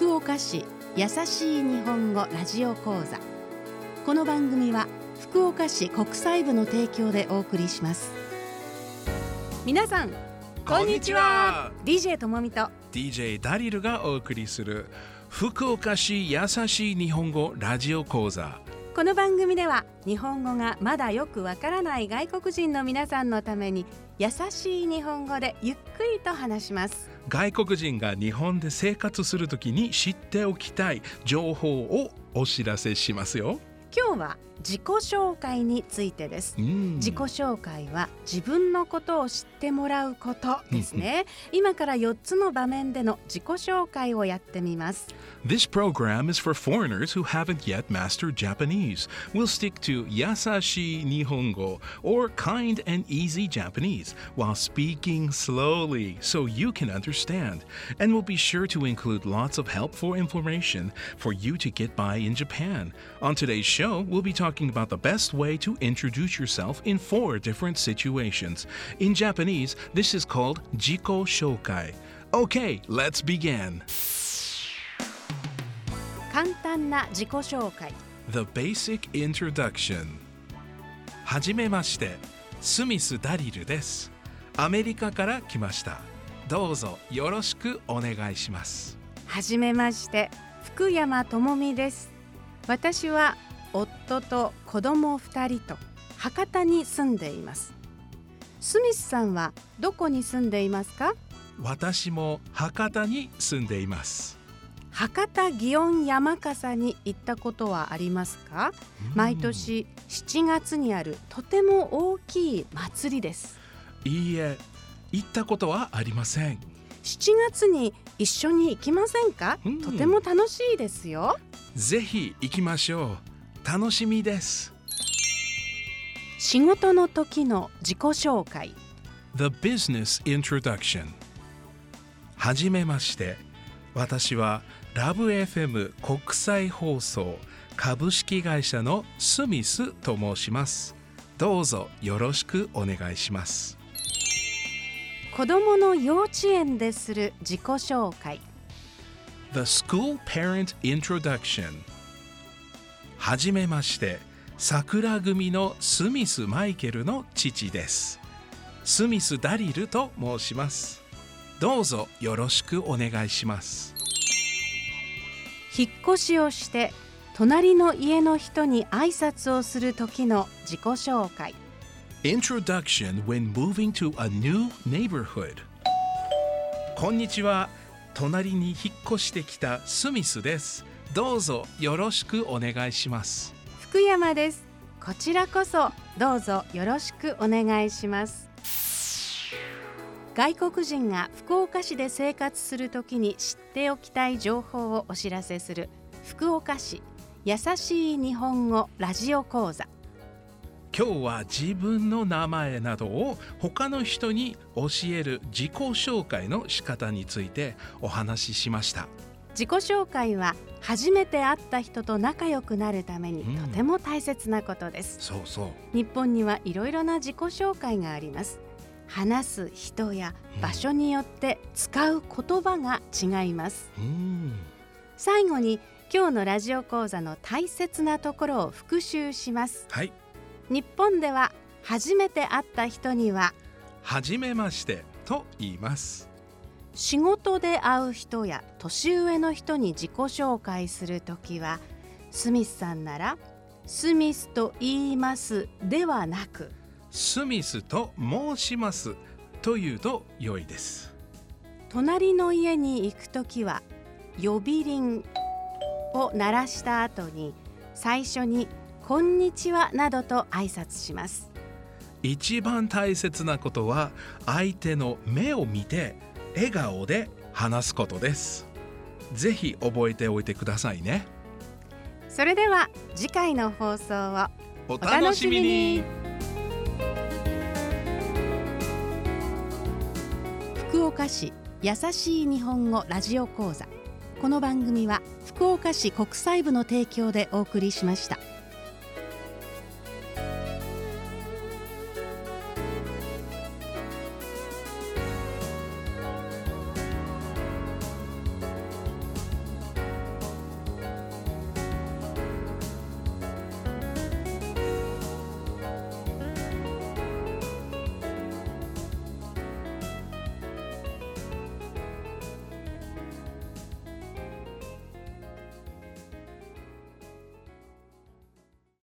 福岡市優しい日本語ラジオ講座。この番組は福岡市国際部の提供でお送りします。皆さんこんにちは。DJ ともみと。DJ ダリルがお送りする福岡市優しい日本語ラジオ講座。この番組では日本語がまだよくわからない外国人の皆さんのために優しい日本語でゆっくりと話します外国人が日本で生活するときに知っておきたい情報をお知らせしますよ。今日は自己紹介についてですうん自己紹介は自分のことを知ってもらうことですね今から4つの場面での自己紹介をやってみます This program is for foreigners who haven't yet mastered Japanese. We'll stick to yasashi nihongo or kind and easy Japanese while speaking slowly so you can understand. And we'll be sure to include lots of helpful information for you to get by in Japan. On today's show, we'll be talking about the best way to introduce yourself in four different situations. In Japanese, this is called jiko shokai. Okay, let's begin. 簡単な自己紹介 The Basic Introduction はじめましてスミス・ダリルですアメリカから来ましたどうぞよろしくお願いしますはじめまして福山智美です私は夫と子供2人と博多に住んでいます。スミスさんはどこに住んでいますか？私も博多に住んでいます。博多祇園山笠に行ったことはありますか？毎年7月にあるとても大きい祭りです。いいえ行ったことはありません。7月に一緒に行きませんか？うん。とても楽しいですよ。ぜひ行きましょう楽しみです。仕事の時の自己紹介。The Business Introduction はじめまして。私はラブ f m 国際放送株式会社のスミスと申します。どうぞよろしくお願いします。子供の幼稚園でする自己紹介。The School Parent Introduction はじめまして桜組のスミス・マイケルの父です。スミス・ダリルと申します。どうぞよろしくお願いします。引っ越しをして隣の家の人に挨拶をする時の自己紹介。Introduction when moving to a new neighborhood. こんにちは。隣に引っ越してきたスミスですどうぞよろしくお願いします。福山です。こちらこそどうぞよろしくお願いします。外国人が福岡市で生活するときに知っておきたい情報をお知らせする福岡市優しい日本語ラジオ講座。今日は自分の名前などを他の人に教える自己紹介の仕方についてお話ししました自己紹介は初めて会った人と仲良くなるためにうん。とても大切なことです、そうそう。日本にはいろいろな自己紹介があります。話す人や場所によって使う言葉が違います。うん。最後に今日のラジオ講座の大切なところを復習します。はい。日本では初めて会った人にははじめましてと言います仕事で会う人や年上の人に自己紹介するときはスミスさんならスミスと言いますではなくスミスと申しますというと良いです。隣の家に行くときは呼び鈴を鳴らした後に最初にこんにちはなどと挨拶します。一番大切なことは相手の目を見て笑顔で話すことです。ぜひ覚えておいてくださいね。それでは次回の放送をおお楽しみに。福岡市優しい日本語ラジオ講座。この番組は福岡市国際部の提供でお送りしました。